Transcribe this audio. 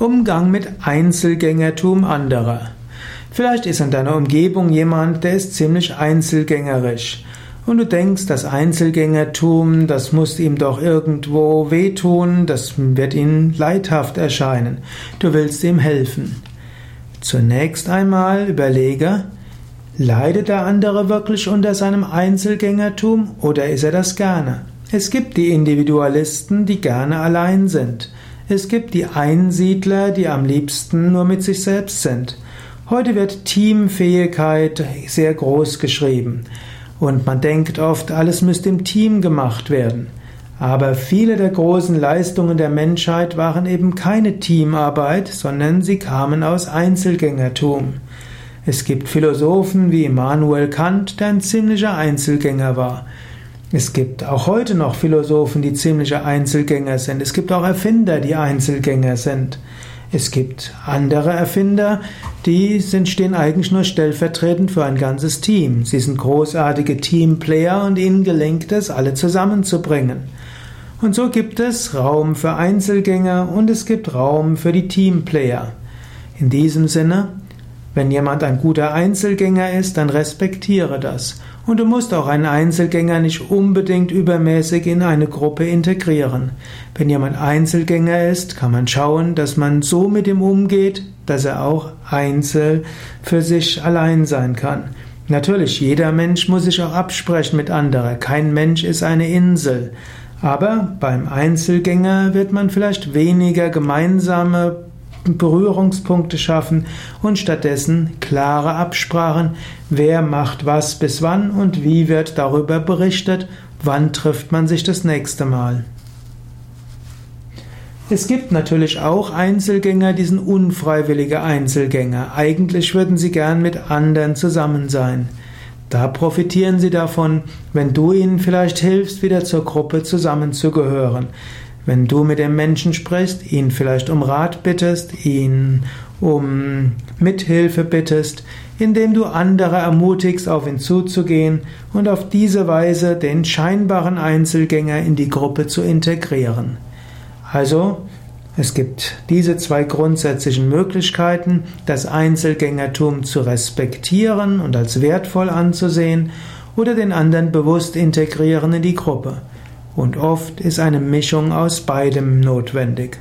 Umgang mit Einzelgängertum anderer. Vielleicht ist in deiner Umgebung jemand, der ist ziemlich einzelgängerisch. Und du denkst, das Einzelgängertum, das muss ihm doch irgendwo wehtun, das wird ihm leidhaft erscheinen. Du willst ihm helfen. Zunächst einmal überlege, leidet der andere wirklich unter seinem Einzelgängertum oder ist er das gerne? Es gibt die Individualisten, die gerne allein sind. Es gibt die Einsiedler, die am liebsten nur mit sich selbst sind. Heute wird Teamfähigkeit sehr groß geschrieben und man denkt oft, alles müsste im Team gemacht werden. Aber viele der großen Leistungen der Menschheit waren eben keine Teamarbeit, sondern sie kamen aus Einzelgängertum. Es gibt Philosophen wie Immanuel Kant, der ein ziemlicher Einzelgänger war. Es gibt auch heute noch Philosophen, die ziemliche Einzelgänger sind. Es gibt auch Erfinder, die Einzelgänger sind. Es gibt andere Erfinder, die sind, stehen eigentlich nur stellvertretend für ein ganzes Team. Sie sind großartige Teamplayer und ihnen gelingt es, alle zusammenzubringen. Und so gibt es Raum für Einzelgänger und es gibt Raum für die Teamplayer. In diesem Sinne, wenn jemand ein guter Einzelgänger ist, dann respektiere das. Und du musst auch einen Einzelgänger nicht unbedingt übermäßig in eine Gruppe integrieren. Wenn jemand Einzelgänger ist, kann man schauen, dass man so mit ihm umgeht, dass er auch einzel für sich allein sein kann. Natürlich, jeder Mensch muss sich auch absprechen mit anderen. Kein Mensch ist eine Insel. Aber beim Einzelgänger wird man vielleicht weniger gemeinsame Berührungspunkte schaffen und stattdessen klare Absprachen, wer macht was bis wann und wie wird darüber berichtet, wann trifft man sich das nächste Mal. Es gibt natürlich auch Einzelgänger, die sind unfreiwillige Einzelgänger. Eigentlich würden sie gern mit anderen zusammen sein. Da profitieren sie davon, wenn du ihnen vielleicht hilfst, wieder zur Gruppe zusammenzugehören. Wenn du mit dem Menschen sprichst, ihn vielleicht um Rat bittest, ihn um Mithilfe bittest, indem du andere ermutigst, auf ihn zuzugehen und auf diese Weise den scheinbaren Einzelgänger in die Gruppe zu integrieren. Also, es gibt diese zwei grundsätzlichen Möglichkeiten, das Einzelgängertum zu respektieren und als wertvoll anzusehen oder den anderen bewusst integrieren in die Gruppe. Und oft ist eine Mischung aus beidem notwendig.